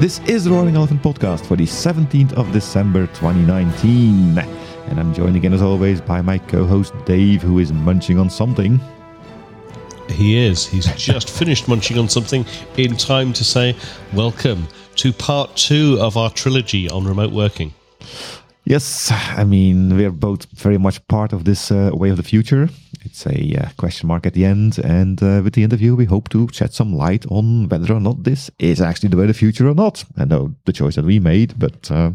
This is the Roaring Elephant podcast for the 17th of December 2019. And I'm joined again, as always, by my co host Dave, who is munching on something. He is. He's just finished munching on something in time to say, Welcome to part two of our trilogy on remote working. Yes, I mean, we're both very much part of this uh, way of the future. It's a uh, question mark at the end. And uh, with the interview, we hope to shed some light on whether or not this is actually the way of the future or not. I know the choice that we made, but uh,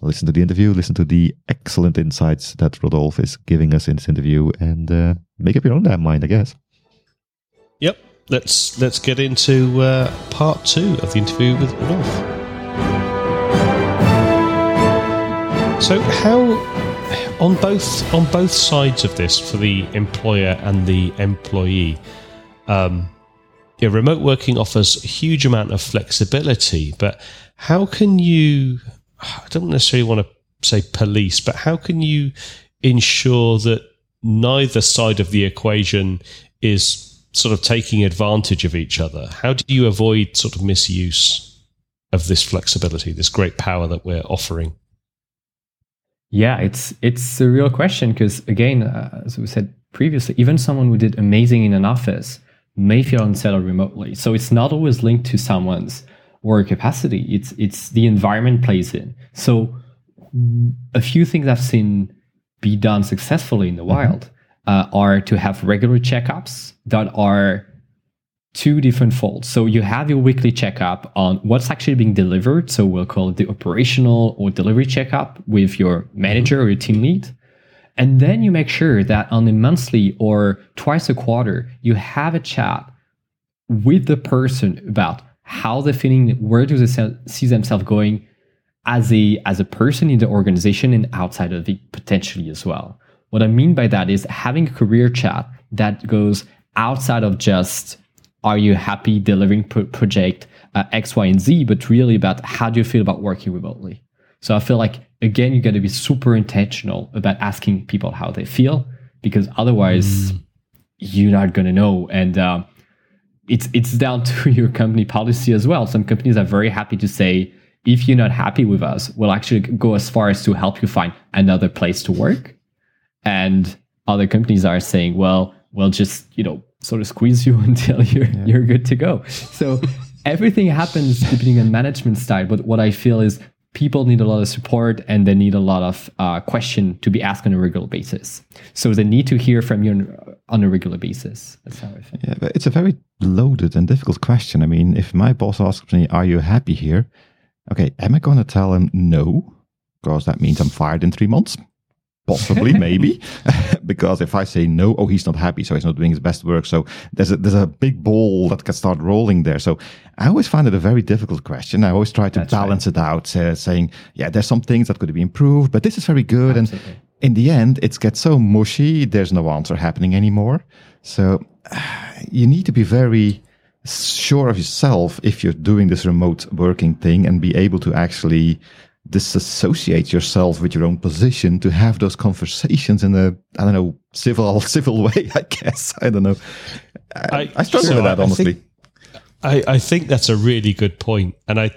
listen to the interview, listen to the excellent insights that Rodolphe is giving us in this interview, and uh, make up your own damn mind, I guess. Yep. Let's let's get into uh, part two of the interview with Rodolphe. So how on both on both sides of this for the employer and the employee, um, yeah, remote working offers a huge amount of flexibility, but how can you? I don't necessarily want to say police, but how can you ensure that neither side of the equation is sort of taking advantage of each other? How do you avoid sort of misuse of this flexibility, this great power that we're offering? Yeah, it's it's a real question because again, uh, as we said previously, even someone who did amazing in an office may feel unsettled remotely. So it's not always linked to someone's work capacity. It's it's the environment plays in. So a few things I've seen be done successfully in the mm-hmm. wild uh, are to have regular checkups that are two different folds. So you have your weekly checkup on what's actually being delivered. So we'll call it the operational or delivery checkup with your manager or your team lead. And then you make sure that on a monthly or twice a quarter, you have a chat with the person about how they're feeling, where do they see themselves going as a as a person in the organization and outside of it potentially as well. What I mean by that is having a career chat that goes outside of just are you happy delivering pro- project uh, X, Y, and Z, but really about how do you feel about working remotely. So I feel like again, you got to be super intentional about asking people how they feel because otherwise mm. you're not going to know. And um, it's it's down to your company policy as well. Some companies are very happy to say if you're not happy with us, we'll actually go as far as to help you find another place to work. And other companies are saying, well, we'll just you know sort of squeeze you until you're yeah. you're good to go. So everything happens depending on management style. But what I feel is people need a lot of support and they need a lot of uh, question to be asked on a regular basis. So they need to hear from you on a regular basis. That's how I feel. Yeah, but it's a very loaded and difficult question. I mean, if my boss asks me, "Are you happy here?" Okay, am I going to tell him no? Because that means I'm fired in three months. Possibly, maybe, because if I say no, oh, he's not happy, so he's not doing his best work. So there's a, there's a big ball that can start rolling there. So I always find it a very difficult question. I always try to That's balance right. it out, uh, saying, yeah, there's some things that could be improved, but this is very good. Absolutely. And in the end, it gets so mushy. There's no answer happening anymore. So you need to be very sure of yourself if you're doing this remote working thing and be able to actually disassociate yourself with your own position to have those conversations in a I don't know civil civil way. I guess I don't know. I, I, I struggle so with that honestly. I think, I, I think that's a really good point, and I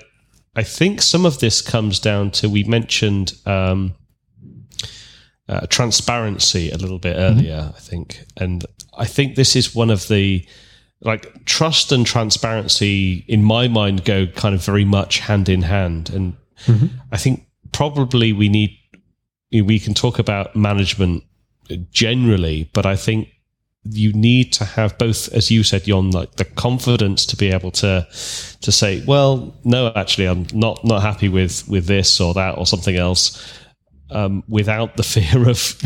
I think some of this comes down to we mentioned um, uh, transparency a little bit mm-hmm. earlier. Mm-hmm. I think, and I think this is one of the like trust and transparency in my mind go kind of very much hand in hand and Mm-hmm. I think probably we need we can talk about management generally, but I think you need to have both, as you said, Jon, like the confidence to be able to to say, well, no, actually, I'm not not happy with with this or that or something else. Um, without the fear of,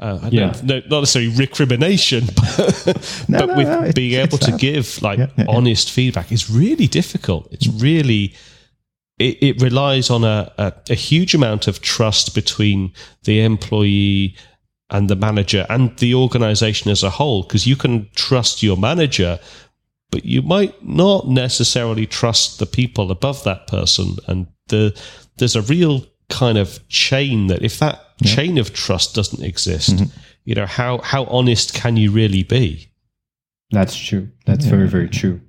uh, yeah. know, no, not necessarily recrimination, but, no, but no, with no, being able to give like yeah, yeah, honest feedback is really difficult. It's really it, it relies on a, a, a huge amount of trust between the employee and the manager and the organization as a whole because you can trust your manager but you might not necessarily trust the people above that person and the there's a real kind of chain that if that yeah. chain of trust doesn't exist mm-hmm. you know how how honest can you really be that's true that's yeah. very very true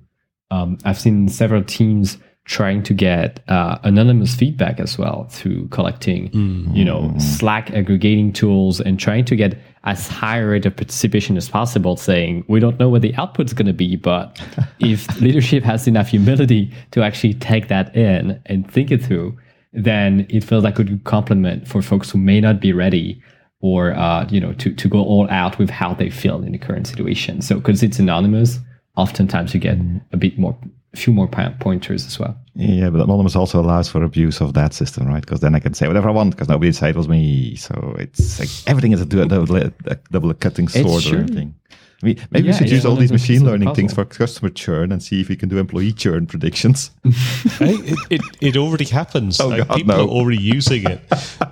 um, i've seen several teams trying to get uh, anonymous feedback as well through collecting, you know, Slack aggregating tools and trying to get as high a rate of participation as possible. Saying we don't know what the output's going to be, but if leadership has enough humility to actually take that in and think it through, then it feels like a good compliment for folks who may not be ready or uh, you know to, to go all out with how they feel in the current situation. So because it's anonymous, oftentimes you get a bit more, a few more pointers as well. Yeah, but Anonymous also allows for abuse of that system, right? Because then I can say whatever I want because nobody said it was me. So it's like everything is a double, a double cutting sword or anything. I mean, maybe we should it's use all these of the pieces machine learning things for customer churn and see if we can do employee churn predictions. Hey, it, it, it already happens. Oh, Like, God, people no. are already using it.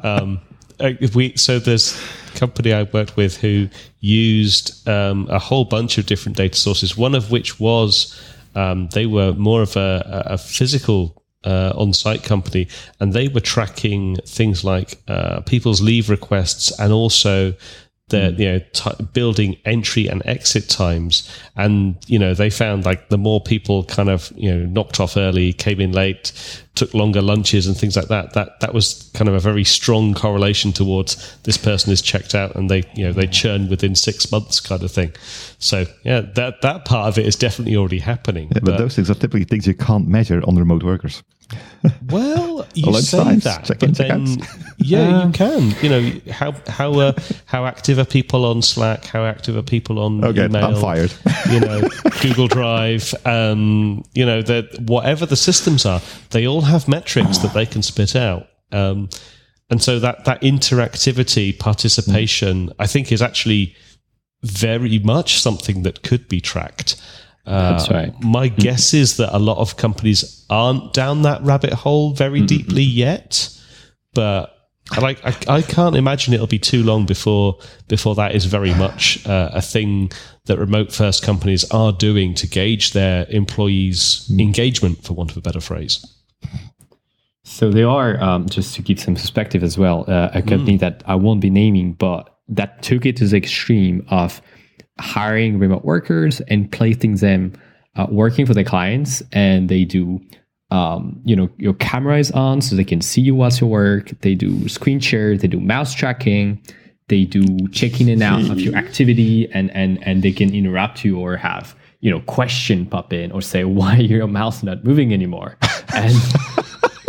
Um, uh, if we so there's a company I worked with who used um, a whole bunch of different data sources. One of which was um, they were more of a, a physical uh, on-site company, and they were tracking things like uh, people's leave requests and also the hmm. you know t- building entry and exit times. And you know they found like the more people kind of you know knocked off early came in late took longer lunches and things like that that that was kind of a very strong correlation towards this person is checked out and they you know they hmm. churn within 6 months kind of thing. So yeah that that part of it is definitely already happening. Yeah, but those things are typically things you can't measure on remote workers. Well, you lunch say times, that, but then out. yeah, you can. You know how how uh, how active are people on Slack? How active are people on Okay, email? I'm fired. you know, Google Drive. Um, you know that whatever the systems are, they all have metrics that they can spit out. Um, and so that that interactivity, participation, I think, is actually very much something that could be tracked. Uh, That's right. My guess is that a lot of companies aren't down that rabbit hole very deeply yet, but like I, I can't imagine it'll be too long before before that is very much uh, a thing that remote first companies are doing to gauge their employees' engagement, for want of a better phrase. So they are, um, just to give some perspective as well, uh, a company that I won't be naming, but that took it to the extreme of hiring remote workers and placing them uh, working for their clients. And they do, um, you know, your camera is on so they can see you whilst you work. They do screen share, they do mouse tracking, they do checking in and out of your activity, and and and they can interrupt you or have you know question pop in or say why your mouse not moving anymore and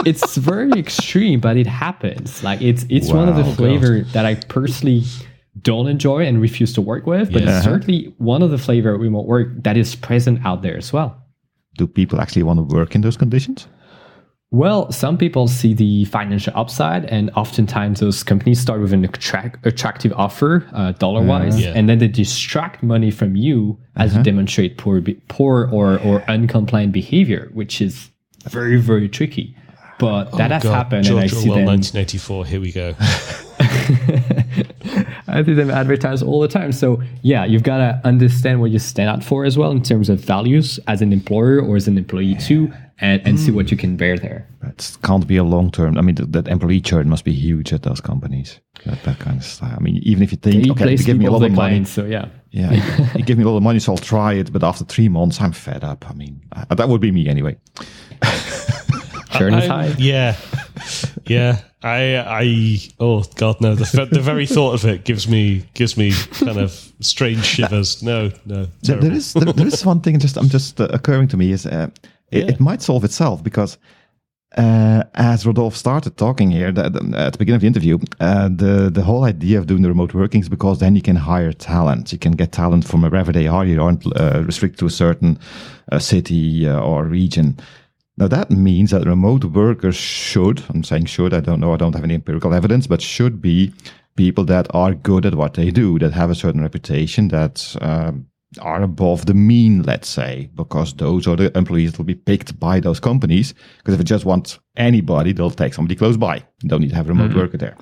it's very extreme, but it happens. Like it's it's one of the Wow. flavor that I personally don't enjoy and refuse to work with, but Yeah. it's certainly one of the flavor of remote work that is present out there as well. Do people actually want to work in those conditions? Well, some people see the financial upside, and oftentimes those companies start with an attract, attractive offer, uh, dollar wise, Yeah. and then they distract money from you as you demonstrate poor, be- poor or or uncompliant behavior, which is very very tricky. But that has Oh, God, happened, George and I see Orwell, them. 1984. Here we go. I see them advertised all the time. So yeah, you've got to understand what you stand out for as well in terms of values as an employer or as an employee too, and, and see what you can bear there. It can't be a long term. I mean, th- that employee churn must be huge at those companies. That, that kind of style. I mean, even if you think, You okay, place you give me a lot of their money, clients, so yeah. yeah, you, you give me a lot of money, so I'll try it. But after three months, I'm fed up. I mean, uh, that would be me anyway. Churn is high. Yeah, yeah. I, I, oh God, no. The, the very thought of it gives me gives me kind of strange shivers. No, no. There, terrible. there is there, there is one thing just I'm just uh, occurring to me is uh, it, Yeah. it might solve itself because uh, as Rodolphe started talking here the, the- at the beginning of the interview, uh, the the whole idea of doing the remote working is because then you can hire talent. You can get talent from wherever they are. You aren't uh, restricted to a certain uh, city uh, or region. Now that means that remote workers should, I'm saying should, I don't know, I don't have any empirical evidence, but should be people that are good at what they do, that have a certain reputation, that um, are above the mean, let's say, because those are the employees that will be picked by those companies. Because if they just want anybody, they'll take somebody close by. You don't need to have a remote worker there.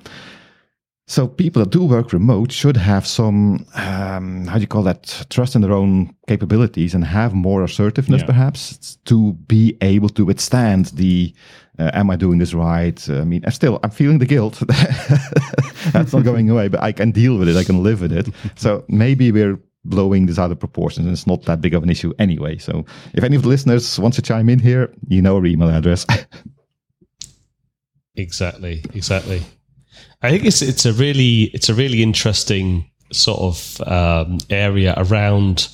So people that do work remote should have some, um, how do you call that, trust in their own capabilities and have more assertiveness, Yeah. perhaps, to be able to withstand the, uh, am I doing this right? I mean, I still, I'm feeling the guilt. That's not going away, but I can deal with it. I can live with it. So maybe we're blowing this out of proportions and it's not that big of an issue anyway. So if any of the listeners wants to chime in here, you know our email address. exactly, exactly. I think it's it's a really it's a really interesting sort of um, area around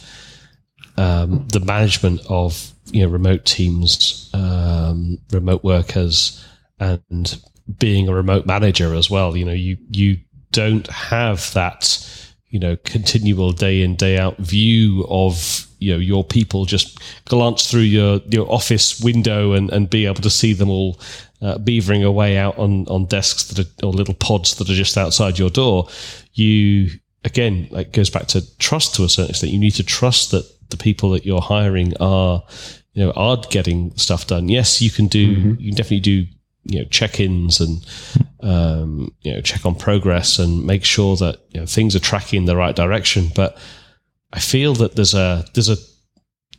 um, the management of you know remote teams, um, remote workers, and being a remote manager as well. You know, you you don't have that you know continual day in day out view of you know your people just glance through your your office window and and be able to see them all uh, beavering away out on on desks that are or little pods that are just outside your door you again it goes back to trust to a certain extent you need to trust that the people that you're hiring are you know are getting stuff done yes you can do mm-hmm. you can definitely do you know check-ins and um, you know check on progress and make sure that you know, things are tracking in the right direction. But I feel that there's a there's a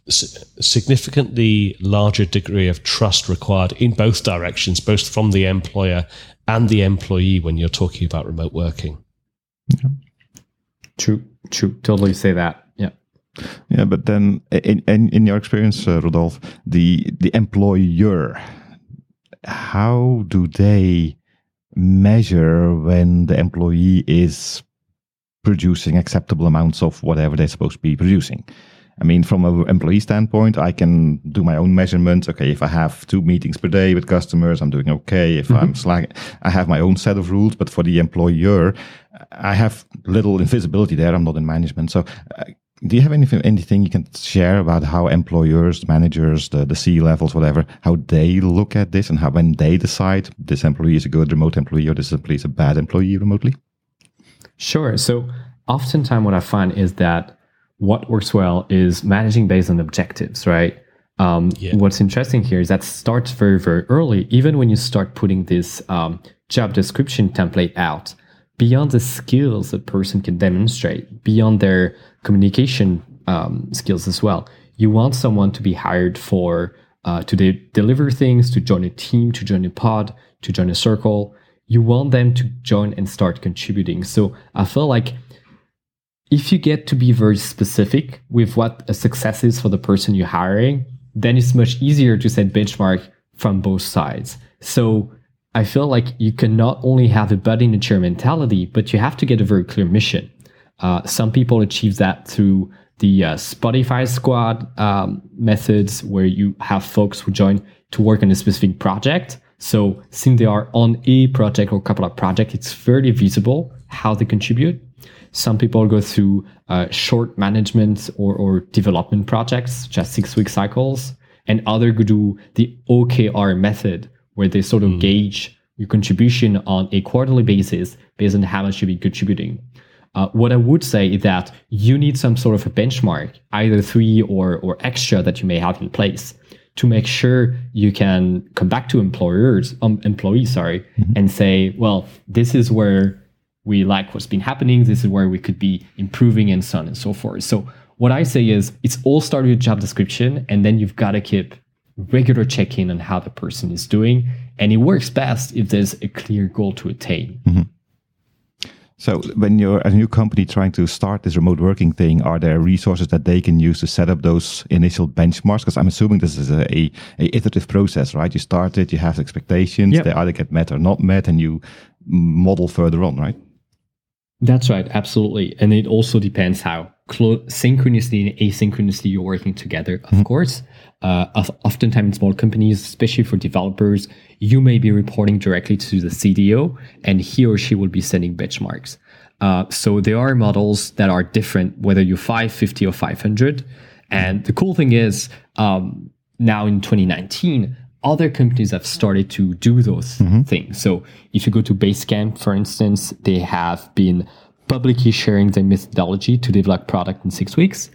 significantly larger degree of trust required in both directions, both from the employer and the employee when you're talking about remote working. Yeah. True, true. Totally say that. Yeah. Yeah, but then in in, in your experience, uh, Rodolphe, the the employer how do they measure when the employee is producing acceptable amounts of whatever they're supposed to be producing? I mean, from an employee standpoint, I can do my own measurements. Okay, if I have two meetings per day with customers, I'm doing okay. If mm-hmm. I'm slack, I have my own set of rules. But for the employer, I have little invisibility there. I'm not in management. So uh, do you have anything anything you can share about how employers, managers, the, the C levels, whatever, how they look at this and how when they decide this employee is a good remote employee or this employee is a bad employee remotely? Sure. So oftentimes what I find is that what works well is managing based on objectives, right? Um, yeah. What's interesting here is that starts very, very early. Even when you start putting this um, job description template out, beyond the skills a person can demonstrate, beyond their communication um, skills as well. You want someone to be hired for uh, to de- deliver things, to join a team, to join a pod, to join a circle. You want them to join and start contributing. So I feel like if you get to be very specific with what a success is for the person you're hiring, then it's much easier to set benchmark from both sides. So I feel like you can not only have a buddy in a chair mentality, but you have to get a very clear mission. Uh, some people achieve that through the uh, Spotify squad um, methods, where you have folks who join to work on a specific project. So, since they are on a project or a couple of projects, it's fairly visible how they contribute. Some people go through uh, short management or, or development projects, just six week cycles, and others do the OKR method, where they sort of mm. gauge your contribution on a quarterly basis based on how much you've been contributing. Uh, what I would say is that you need some sort of a benchmark, either three or, or extra that you may have in place to make sure you can come back to employers, um, employees, sorry, mm-hmm. and say, well, this is where we like what's been happening. This is where we could be improving and so on and so forth. So what I say is it's all started with job description and then you've got to keep regular check-in on how the person is doing. And it works best if there's a clear goal to attain. Mm-hmm. So, when you're a new company trying to start this remote working thing, are there resources that they can use to set up those initial benchmarks? Because I'm assuming this is a, a, a, iterative process, right? You start it, you have expectations, yep. they either get met or not met, and you model further on, right? That's right, absolutely. And it also depends how close, synchronously and asynchronously you're working together, of mm-hmm. course. Uh, oftentimes in small companies, especially for developers, you may be reporting directly to the CDO and he or she will be sending benchmarks. Uh, so there are models that are different, whether you're 550 or 500. And the cool thing is, um, now in 2019, other companies have started to do those mm-hmm. things. So if you go to Basecamp, for instance, they have been publicly sharing their methodology to develop product in six weeks.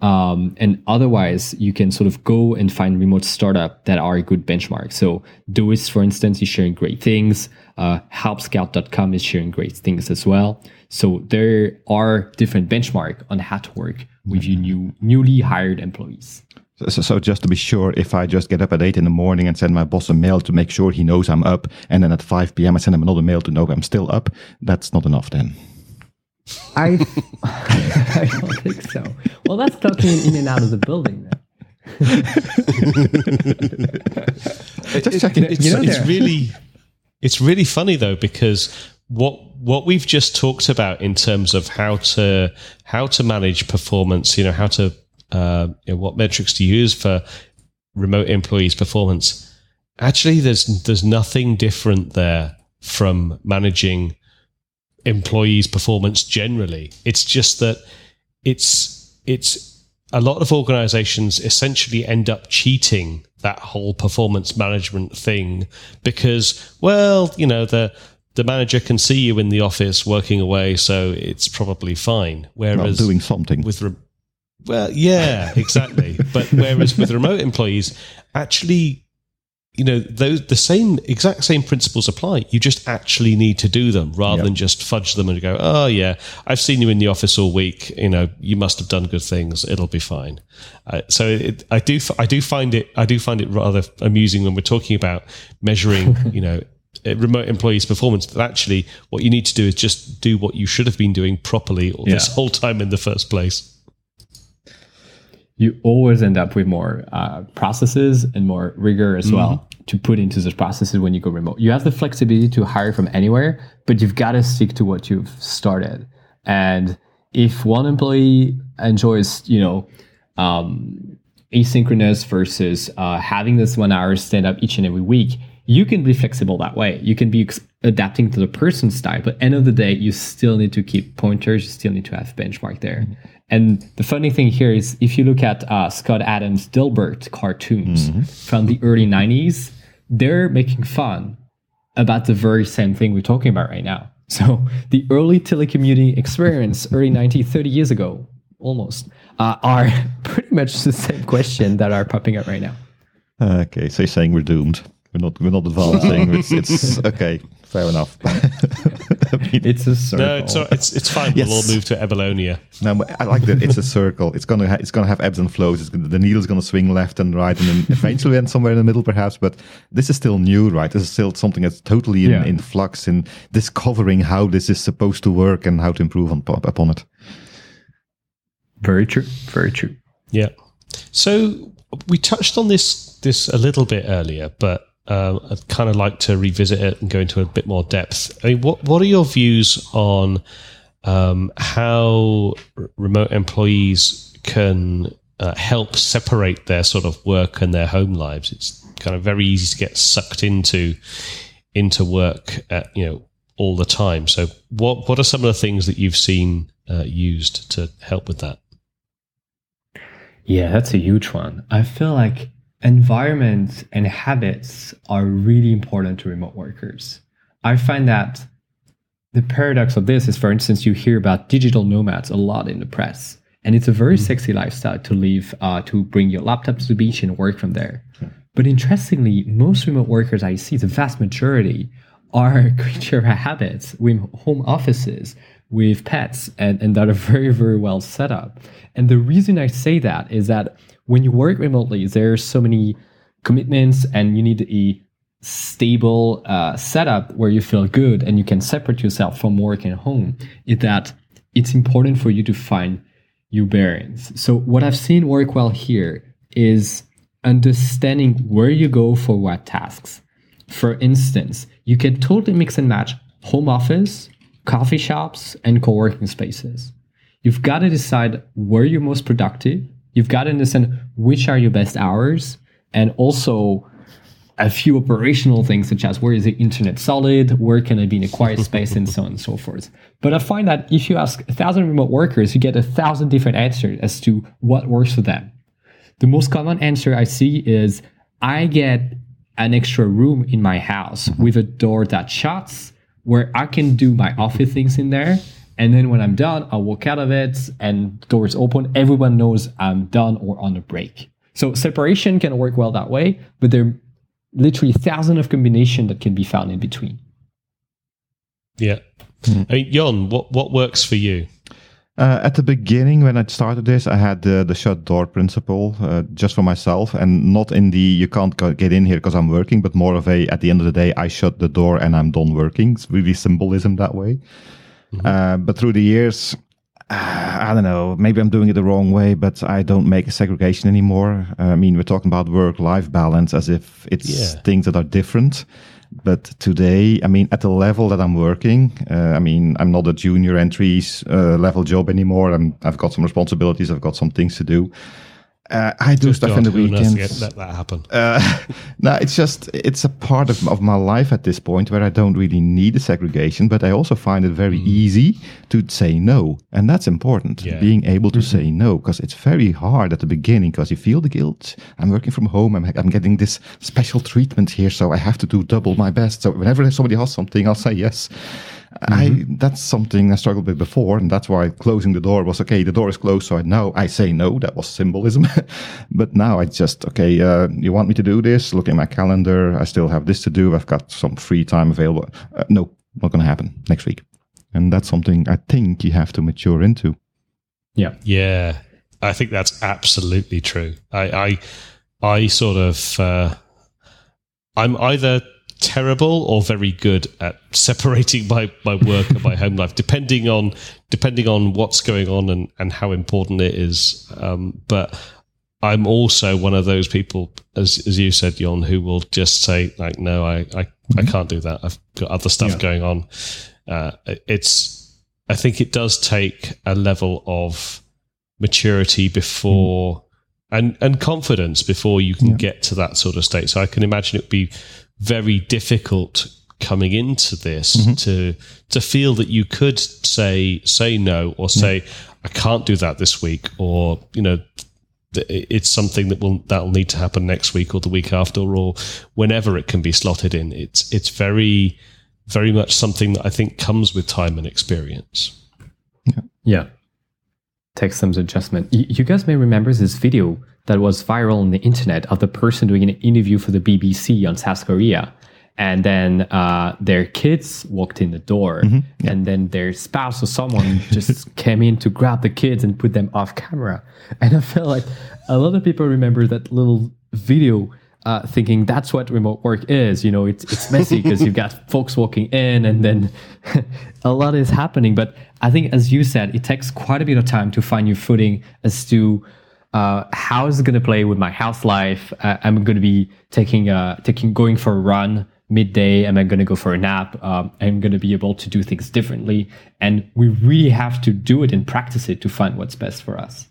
Um, and otherwise, you can sort of go and find remote startup that are a good benchmark. So Doist, for instance, is sharing great things. Uh, helpscout.com is sharing great things as well. So there are different benchmark on how to work with your new newly hired employees. So, so, just to be sure, if I just get up at 8 in the morning and send my boss a mail to make sure he knows I'm up, and then at 5 p.m. I send him another mail to know I'm still up, that's not enough then. I, I don't think so. Well, that's clocking in and out of the building. Then. Just checking. It's, You know, it's really it's really funny though because what what we've just talked about in terms of how to how to manage performance, you know, how to uh, you know, what metrics to use for remote employees' performance. Actually, there's there's nothing different there from managing employees' performance generally. It's just that it's it's a lot of organizations essentially end up cheating that whole performance management thing because well you know the the manager can see you in the office working away so it's probably fine Well, whereas doing something. with re- well yeah. Exactly. But whereas with remote employees actually you know those the same exact same principles apply. You just actually need to do them rather Yep. than just fudge them and go oh yeah i've seen you in the office all week. You know you must have done good things. It'll be fine. Uh, so it, i do I do find it i do find it rather amusing when we're talking about measuring you know uh, remote employees performance that actually what you need to do is just do what you should have been doing properly all this whole time in the first place you always end up with more uh, processes and more rigor as well to put into those processes when you go remote. You have the flexibility to hire from anywhere, but you've got to stick to what you've started. And if one employee enjoys, you know, um, asynchronous versus uh, having this one hour stand up each and every week, you can be flexible that way. You can be ex- adapting to the person's style, but end of the day, you still need to keep pointers. You still need to have benchmark there. And the funny thing here is, if you look at uh, Scott Adams' Dilbert cartoons from the early '90s, they're making fun about the very same thing we're talking about right now. So the early telecommuting experience, early 90, 30 years ago, almost, uh, are pretty much the same question that are popping up right now. Okay, so you're saying we're doomed. We're not. We're not advancing. it's, it's okay. Fair enough. It's a circle. no it's it's, it's fine we'll all move to Ebalonia No, I like that. It's a circle. It's gonna ha- it's gonna have ebbs and flows. It's gonna, the needle's gonna swing left and right, and then eventually end somewhere in the middle, perhaps. But this is still new, right? This is still something that's totally in, Yeah. in flux in discovering how this is supposed to work and how to improve on, upon it. Very true. Very true. Yeah. So we touched on this this a little bit earlier, but um, I'd kind of like to revisit it and go into a bit more depth. I mean, what what are your views on um, how r- remote employees can uh, help separate their sort of work and their home lives? It's kind of very easy to get sucked into into work at you know all the time. So what what are some of the things that you've seen uh, used to help with that? Yeah, that's a huge one. I feel like environment and habits are really important to remote workers. I find that the paradox of this is, for instance, you hear about digital nomads a lot in the press, and it's a very sexy lifestyle to live, uh, to bring your laptop to the beach and work from there. But interestingly, most remote workers I see, the vast majority, are creature habits with home offices, with pets, and, and that are very, very well set up. And the reason I say that is that when you work remotely, there's so many commitments and you need a stable uh, setup where you feel good and you can separate yourself from work and home is that it's important for you to find your bearings. So what I've seen work well here is understanding where you go for what tasks. For instance, you can totally mix and match home office, coffee shops, and co-working spaces. You've got to decide where you're most productive. You've got to understand which are your best hours and also a few operational things such as where is the internet solid, where can I be in a quiet space, and so on and so forth. But I find that if you ask a thousand remote workers, you get a thousand different answers as to what works for them. The most common answer I see is I get an extra room in my house with a door that shuts where I can do my office things in there. And then when I'm done, I walk out of it and doors open. Everyone knows I'm done or on a break. So separation can work well that way, but there are literally thousands of combinations that can be found in between. Yeah. I mean, Jon, what, what works for you? Uh, at the beginning, when I started this, I had the, the shut door principle uh, just for myself, and not in the you can't get in here because I'm working, but more of a at the end of the day, I shut the door and I'm done working. It's really symbolism that way. Uh, but through the years, I don't know. Maybe I'm doing it the wrong way, but I don't make a segregation anymore. Uh, I mean, we're talking about work-life balance as if it's Yeah. things that are different. But today, I mean, at the level that I'm working, uh, I mean, I'm not a junior entries uh, level job anymore. I'm, I've got some responsibilities. I've got some things to do. Uh, I do stuff in the weekends. let that happen. Uh, no, it's just it's a part of, of my life at this point where I don't really need a segregation, but I also find it very easy to say no, and that's important. Yeah. Being able to say no because it's very hard at the beginning because you feel the guilt. I'm working from home. I'm I'm getting this special treatment here, so I have to do double my best. So whenever somebody asks something, I'll say yes. I that's something I struggled with before, and that's why closing the door was okay. The door is closed, so I now I say no. That was symbolism, but now I just okay. Uh, you want me to do this? Look at my calendar. I still have this to do. I've got some free time available. Uh, no, not going to happen next week, and that's something I think you have to mature into. Yeah. Yeah, I think that's absolutely true. I, I, I sort of, uh, I'm either terrible or very good at separating my, my work and my home life, depending on depending on what's going on and, and how important it is. Um, but I'm also one of those people, as as you said, Jon, who will just say like, no, I I, I can't do that. I've got other stuff Yeah. going on. Uh, it's I think it does take a level of maturity before and and confidence before you can Yeah. get to that sort of state. So I can imagine it would be very difficult coming into this mm-hmm. to to feel that you could say say no or say I can't do that this week or you know it's something that will that will need to happen next week or the week after or whenever it can be slotted in. It's it's very very much something that I think comes with time and experience. Yeah. Takes some adjustment. Y- you guys may remember this video that was viral on the internet of the person doing an interview for the BBC on South Korea. And then uh, their kids walked in the door, and then their spouse or someone just came in to grab the kids and put them off camera. And I feel like a lot of people remember that little video uh, thinking that's what remote work is. You know, it's it's messy because you've got folks walking in, and then a lot is happening. But I think, as you said, it takes quite a bit of time to find your footing as to uh, how is it going to play with my health life. Uh, I'm going to be taking uh, taking going for a run midday. Am I going to go for a nap? Um, I'm going to be able to do things differently, and we really have to do it and practice it to find what's best for us.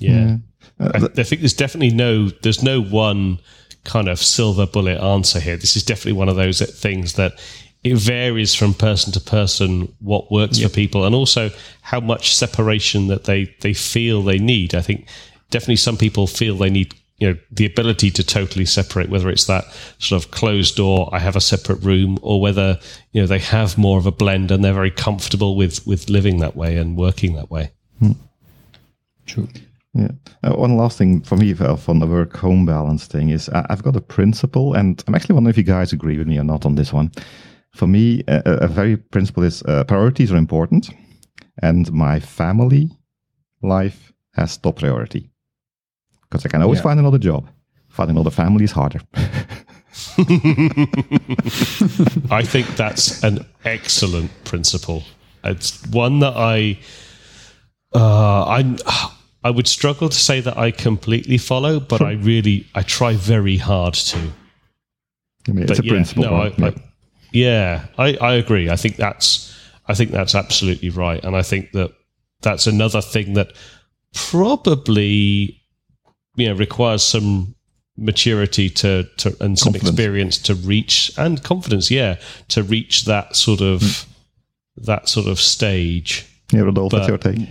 Yeah. Uh, I, I think there's definitely no there's no one kind of silver bullet answer here. This is definitely one of those things that it varies from person to person what works for people and also how much separation that they they feel they need. I think definitely some people feel they need you know the ability to totally separate whether it's that sort of closed door i have a separate room or whether you know they have more of a blend and they're very comfortable with with living that way and working that way True. Yeah. Uh, one last thing for me Valve, on the work home balance thing is I, I've got a principle, and I'm actually wondering if you guys agree with me or not on this one. For me, a, a very principle is uh, priorities are important, and my family life has top priority. Because I can always Yeah. find another job. Finding another family is harder. I think that's an excellent principle. It's one that I, uh, I, I would struggle to say that I completely follow, but I really, I try very hard to. I mean, it's But a yeah, principle. no, I, right? Yeah. I, yeah, I, I agree. I think that's, I think that's absolutely right, and I think that that's another thing that probably, you know, requires some maturity to, to and some Confidence. experience to reach and confidence, yeah, to reach that sort of Hmm. that sort of stage. yeah, Rodolphe, what's your but- take?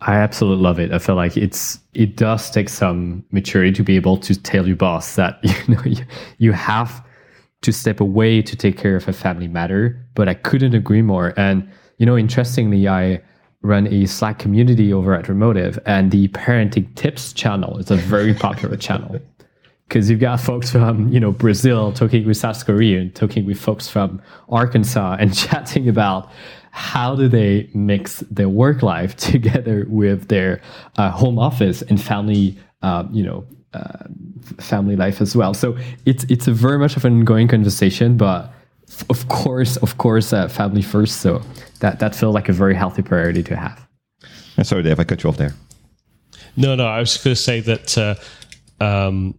I absolutely love it. I feel like it's it does take some maturity to be able to tell your boss that you know you, you have to step away to take care of a family matter. But I couldn't agree more. And you know, interestingly, I run a Slack community over at Remotive, and the parenting tips channel is a very popular channel because you've got folks from you know Brazil talking with South Korea and talking with folks from Arkansas and chatting about how do they mix their work life together with their uh, home office and family uh, you know family life as well. So it's it's a very much of an ongoing conversation, but of course, of course, uh, family first. So that that feels like a very healthy priority to have. Sorry, Dave, I cut you off there. No, no, I was going to say that uh, um,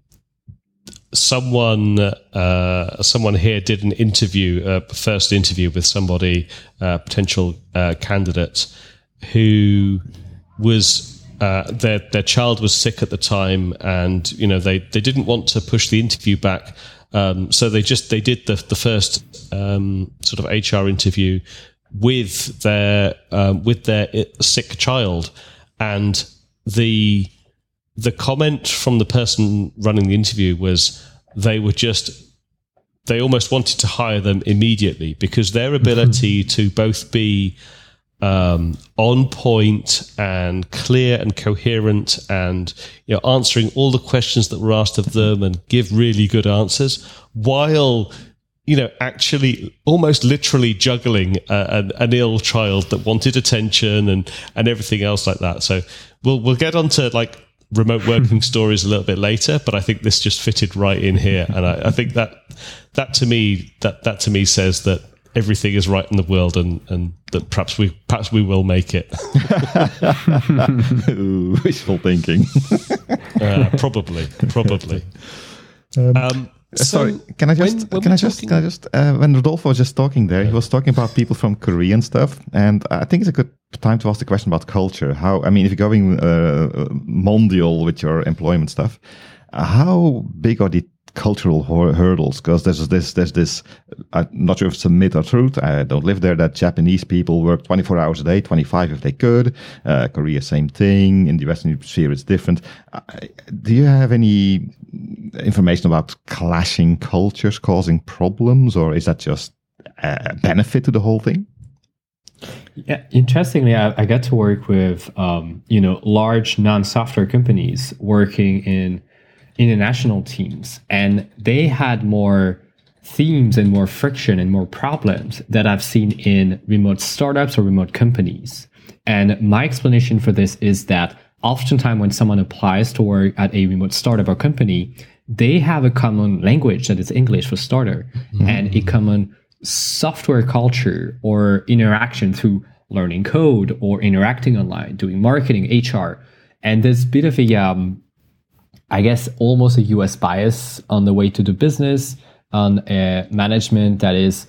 someone uh, someone here did an interview, uh, first interview with somebody, uh, potential uh, candidate, who was uh, their their child was sick at the time, and you know they they didn't want to push the interview back. Um, so they just they did the the first um, sort of HR interview with their um, with their sick child, and the the comment from the person running the interview was they were just they almost wanted to hire them immediately because their ability to both be um, on point and clear and coherent and you know answering all the questions that were asked of them and give really good answers while you know actually almost literally juggling a, an, an ill child that wanted attention and and everything else like that. So we'll we'll get onto like remote working stories a little bit later, but I think this just fitted right in here, and I, I, think that that to me that that to me says that everything is right in the world, and and that perhaps we perhaps we will make it. Ooh, wishful thinking. uh, probably, probably. Um, um, so Sorry, can I just when, when can I just talking? can I just uh, when Rodolphe was just talking there, he was talking about people from Korea and stuff, and I think it's a good time to ask the question about culture. How I mean, if you're going uh, mondial with your employment stuff, how big are the cultural hurdles because there's this there's this I'm not sure if it's a myth or truth I don't live there that Japanese people work 24 hours a day 25 if they could. Uh, Korea same thing in the Western Hemisphere it's different. Uh, do you have any information about clashing cultures causing problems or is that just a benefit to the whole thing? Yeah, interestingly, I, I got to work with um, you know large non-software companies working in international teams, and they had more themes and more friction and more problems that I've seen in remote startups or remote companies. And my explanation for this is that oftentimes when someone applies to work at a remote startup or company, they have a common language that is English for starter mm-hmm. and a common software culture or interaction through learning code or interacting online, doing marketing, HR. And there's a bit of a um, I guess, almost a US bias on the way to do business, on a management that is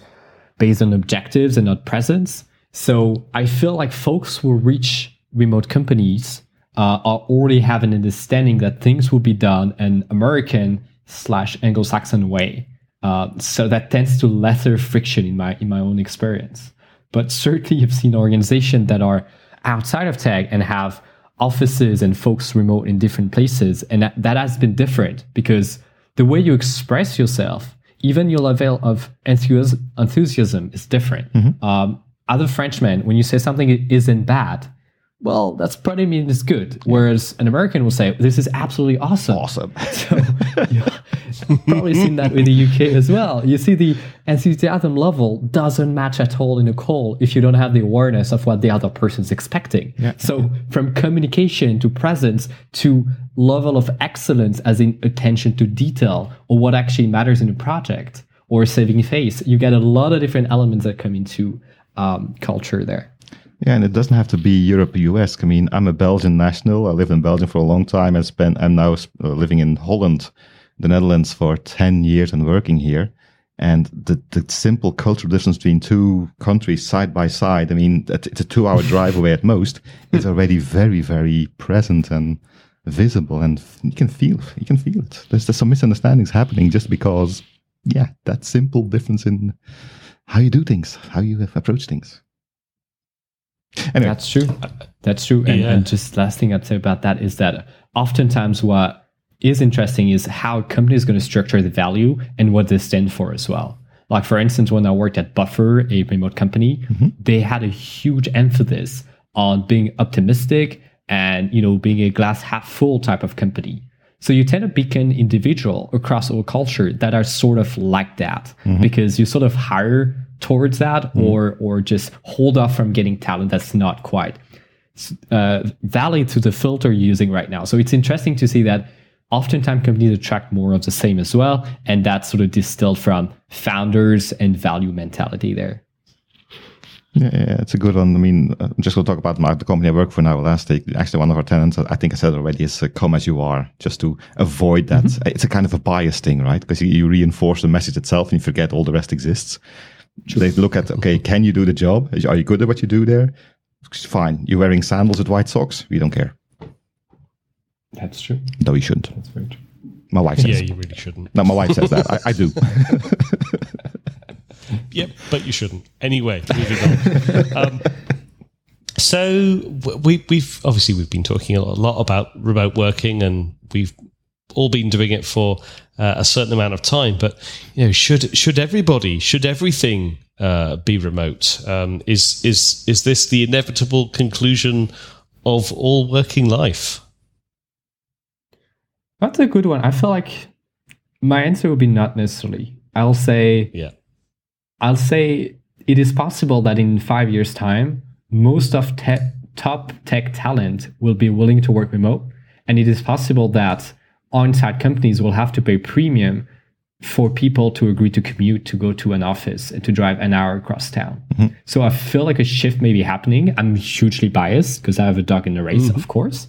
based on objectives and not presence. So I feel like folks who reach remote companies uh, are already have an understanding that things will be done an American slash Anglo-Saxon way. Uh, so that tends to lesser friction in my in my own experience. But certainly, you've seen organizations that are outside of tech and have offices and folks remote in different places. And that, that has been different because the way you express yourself, even your level of enthusiasm, enthusiasm is different. Mm-hmm. Um, other Frenchmen, when you say something isn't bad, well, that's probably mean it's good. Whereas an American will say, "This is absolutely awesome." Awesome. so, yeah, probably seen that with the UK as well. You see, the enthusiasm level doesn't match at all in a call if you don't have the awareness of what the other person's expecting. Yeah. So, from communication to presence to level of excellence, as in attention to detail or what actually matters in a project or saving face, you get a lot of different elements that come into um, culture there. Yeah, and it doesn't have to be Europe, US. I mean, I'm a Belgian national. I lived in Belgium for a long time. I spent. I'm now uh, living in Holland, the Netherlands, for ten years and working here. And the the simple cultural difference between two countries side by side. I mean, it's a two-hour drive away at most. Is already very, very present and visible, and you can feel you can feel it. There's, there's some misunderstandings happening just because, yeah, that simple difference in how you do things, how you approach things. Anyway. That's true. That's true. And, yeah. and just last thing I'd say about that is that oftentimes what is interesting is how companies going to structure the value and what they stand for as well. Like for instance, when I worked at Buffer, a remote company, mm-hmm. they had a huge emphasis on being optimistic and you know being a glass half full type of company. So you tend to pick an individual across all culture that are sort of like that mm-hmm. because you sort of hire towards that mm. or or just hold off from getting talent that's not quite uh, valid to the filter you're using right now. So it's interesting to see that oftentimes companies attract more of the same as well, and that's sort of distilled from founders and value mentality there. Yeah, yeah, it's a good one. I mean, uh, I'm just going to talk about my, the company I work for now, Elastic. Actually, one of our tenants, I think I said already, is uh, come as you are, just to avoid that. Mm-hmm. It's a kind of a bias thing, right? Because you, you, reinforce the message itself and you forget all the rest exists. True. They look at, okay, can you do the job? Are you good at what you do there? Fine. You're wearing sandals with white socks? We don't care. That's true. No, you shouldn't. That's very true. My wife says. Yeah, you really shouldn't. No, my wife says that. I, I do. yep, but you shouldn't. Anyway, moving on. Um, so we, we've obviously we've been talking a lot about remote working, and we've all been doing it for uh, a certain amount of time. But you know, should should everybody, should everything uh, be remote? Um, is is is this the inevitable conclusion of all working life? That's a good one. I feel like my answer would be not necessarily. I'll say yeah. I'll say it is possible that in five years' time, most of te- top tech talent will be willing to work remote, and it is possible that on-site companies will have to pay premium for people to agree to commute to go to an office and to drive an hour across town. Mm-hmm. So I feel like a shift may be happening. I'm hugely biased because I have a dog in the race, mm-hmm. of course.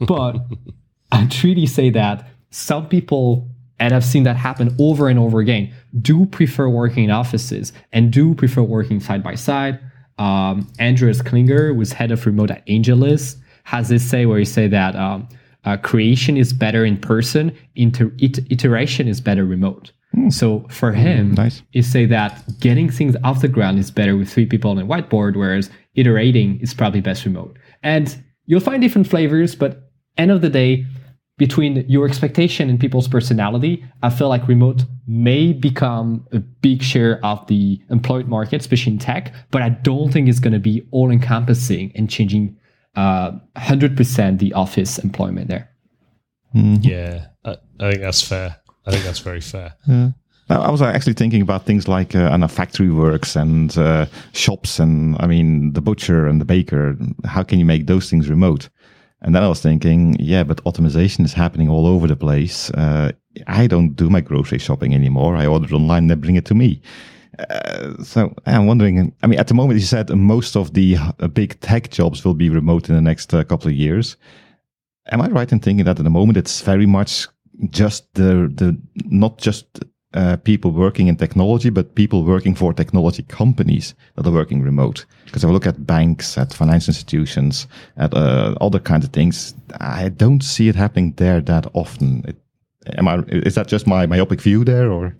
But I truly say that some people, and I've seen that happen over and over again, do prefer working in offices and do prefer working side by side. Um, Andreas Klinger, who was head of remote at AngelList, has this say where he say that um, uh, creation is better in person, inter- it- iteration is better remote. Mm. So for him, mm, nice. he say that getting things off the ground is better with three people on a whiteboard, whereas iterating is probably best remote. And you'll find different flavors, but end of the day, between your expectation and people's personality, I feel like remote may become a big share of the employed market, especially in tech, but I don't think it's going to be all encompassing and changing uh, 100% the office employment there. Mm-hmm. Yeah, I, I, think that's fair. I think that's very fair. Yeah. I was actually thinking about things like uh, and factory works and uh, shops and I mean the butcher and the baker. How can you make those things remote? And then I was thinking, yeah, but automation is happening all over the place. Uh, I don't do my grocery shopping anymore. I order online, they bring it to me. Uh, so I'm wondering. I mean, at the moment, you said most of the uh, big tech jobs will be remote in the next uh, couple of years. Am I right in thinking that at the moment it's very much just the the not just uh, people working in technology, but people working for technology companies that are working remote. Because if I look at banks, at financial institutions, at uh, other kinds of things, I don't see it happening there that often. It, am I? Is that just my myopic view there, or?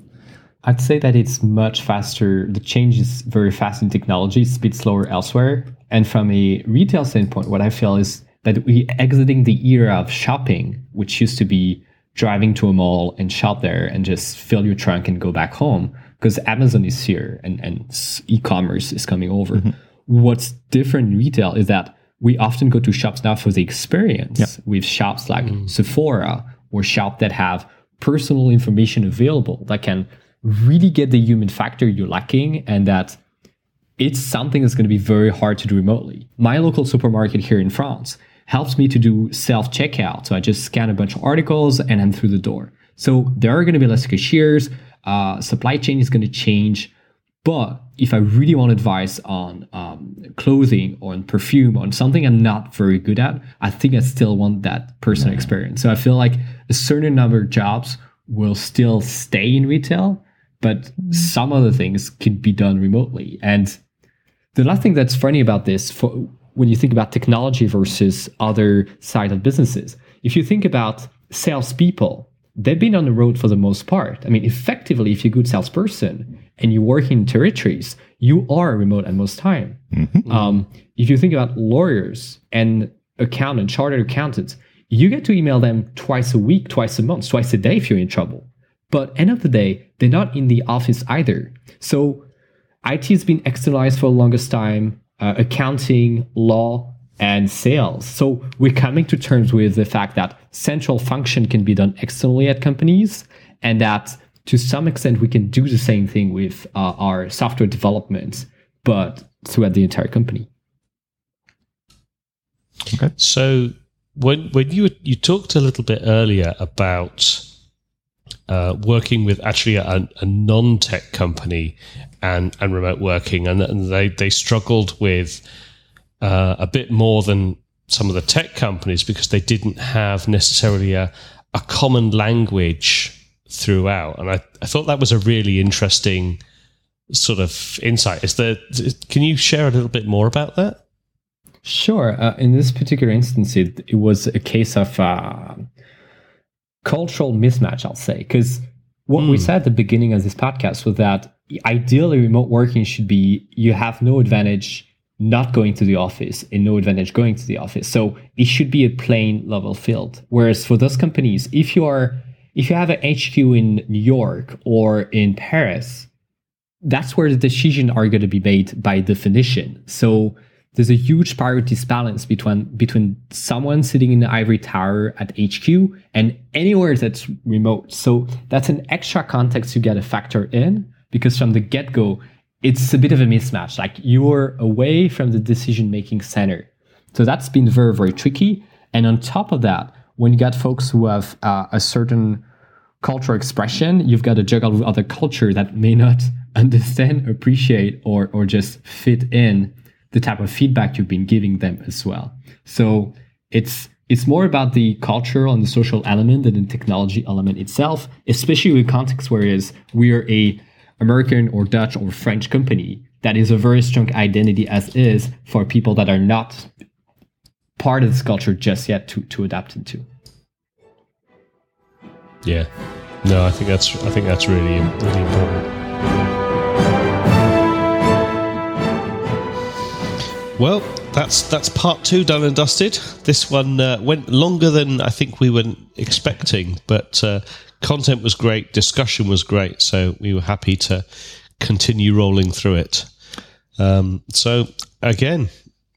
I'd say that it's much faster. The change is very fast in technology. It's a bit slower elsewhere. And from a retail standpoint, what I feel is that we exiting the era of shopping, which used to be driving to a mall and shop there and just fill your trunk and go back home because Amazon is here and, and e-commerce is coming over. Mm-hmm. What's different in retail is that we often go to shops now for the experience yeah. with shops like mm. Sephora or shops that have personal information available that can really get the human factor you're lacking and that it's something that's going to be very hard to do remotely. My local supermarket here in France helps me to do self checkout. So I just scan a bunch of articles and I'm through the door. So there are going to be less cashiers. Uh, supply chain is going to change. But if I really want advice on um, clothing or on perfume on something I'm not very good at, I think I still want that personal yeah. experience. So I feel like a certain number of jobs will still stay in retail, but some other things can be done remotely. And the last thing that's funny about this for when you think about technology versus other side of businesses. If you think about salespeople, they've been on the road for the most part. I mean, effectively, if you're a good salesperson and you work in territories, you are remote at most time. Mm-hmm. Um, if you think about lawyers and accountants, chartered accountants, you get to email them twice a week, twice a month, twice a day if you're in trouble. But end of the day, they're not in the office either. So IT has been externalized for the longest time uh, accounting, law, and sales. So we're coming to terms with the fact that central function can be done externally at companies, and that to some extent we can do the same thing with uh, our software development, but throughout the entire company. Okay. So when when you you talked a little bit earlier about uh, working with actually a, a non tech company and and remote working, and, and they they struggled with uh, a bit more than some of the tech companies because they didn't have necessarily a a common language throughout, and I I thought that was a really interesting sort of insight. Is there? Can you share a little bit more about that? Sure. Uh, in this particular instance, it, it was a case of uh, cultural mismatch, I'll say, because what mm. we hmm. said at the beginning of this podcast was that ideally remote working should be you have no advantage not going to the office and no advantage going to the office. So it should be a plain level field. Whereas for those companies, if you are if you have an HQ in New York or in Paris, that's where the decisions are going to be made by definition. So there's a huge priorities balance between between someone sitting in the ivory tower at HQ and anywhere that's remote. So that's an extra context you get to factor in because from the get go, it's a bit of a mismatch. Like you're away from the decision making center. So that's been very very tricky. And on top of that, when you got folks who have uh, a certain cultural expression, you've got to juggle with other culture that may not understand, appreciate, or or just fit in the type of feedback you've been giving them as well. So it's it's more about the cultural and the social element than the technology element itself, especially in context whereas we are a American or Dutch or French company that is a very strong identity as is for people that are not part of this culture just yet to, to adapt into. Yeah. No, I think that's I think that's really really important. Well, that's that's part two done and dusted. This one uh, went longer than I think we were expecting, but uh, content was great, discussion was great, so we were happy to continue rolling through it. Um, so again,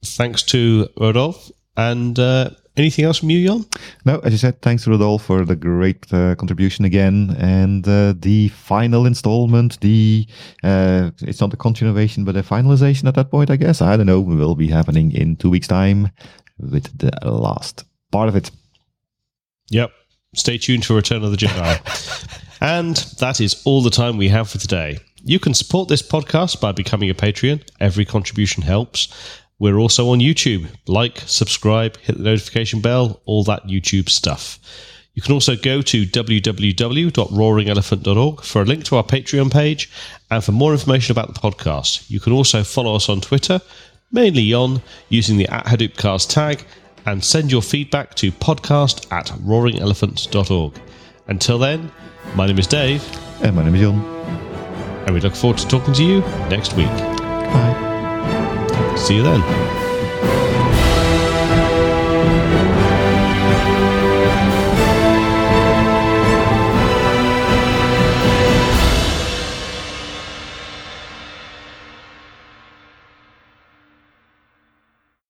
thanks to Rodolphe and uh, Anything else from you, Jan? No, as you said, thanks, Rodolphe, for the great uh, contribution again. And uh, the final installment, the uh, it's not a continuation, but a finalization at that point, I guess. I don't know. Will be happening in two weeks' time with the last part of it. Yep. Stay tuned for Return of the Jedi. and that is all the time we have for today. You can support this podcast by becoming a Patreon. Every contribution helps. We're also on YouTube. Like, subscribe, hit the notification bell, all that YouTube stuff. You can also go to www.roaringelephant.org for a link to our Patreon page and for more information about the podcast. You can also follow us on Twitter, mainly on using the at Hadoopcast tag, and send your feedback to podcast at roaringelephant.org. Until then, my name is Dave. And my name is John. And we look forward to talking to you next week. Bye. See you then.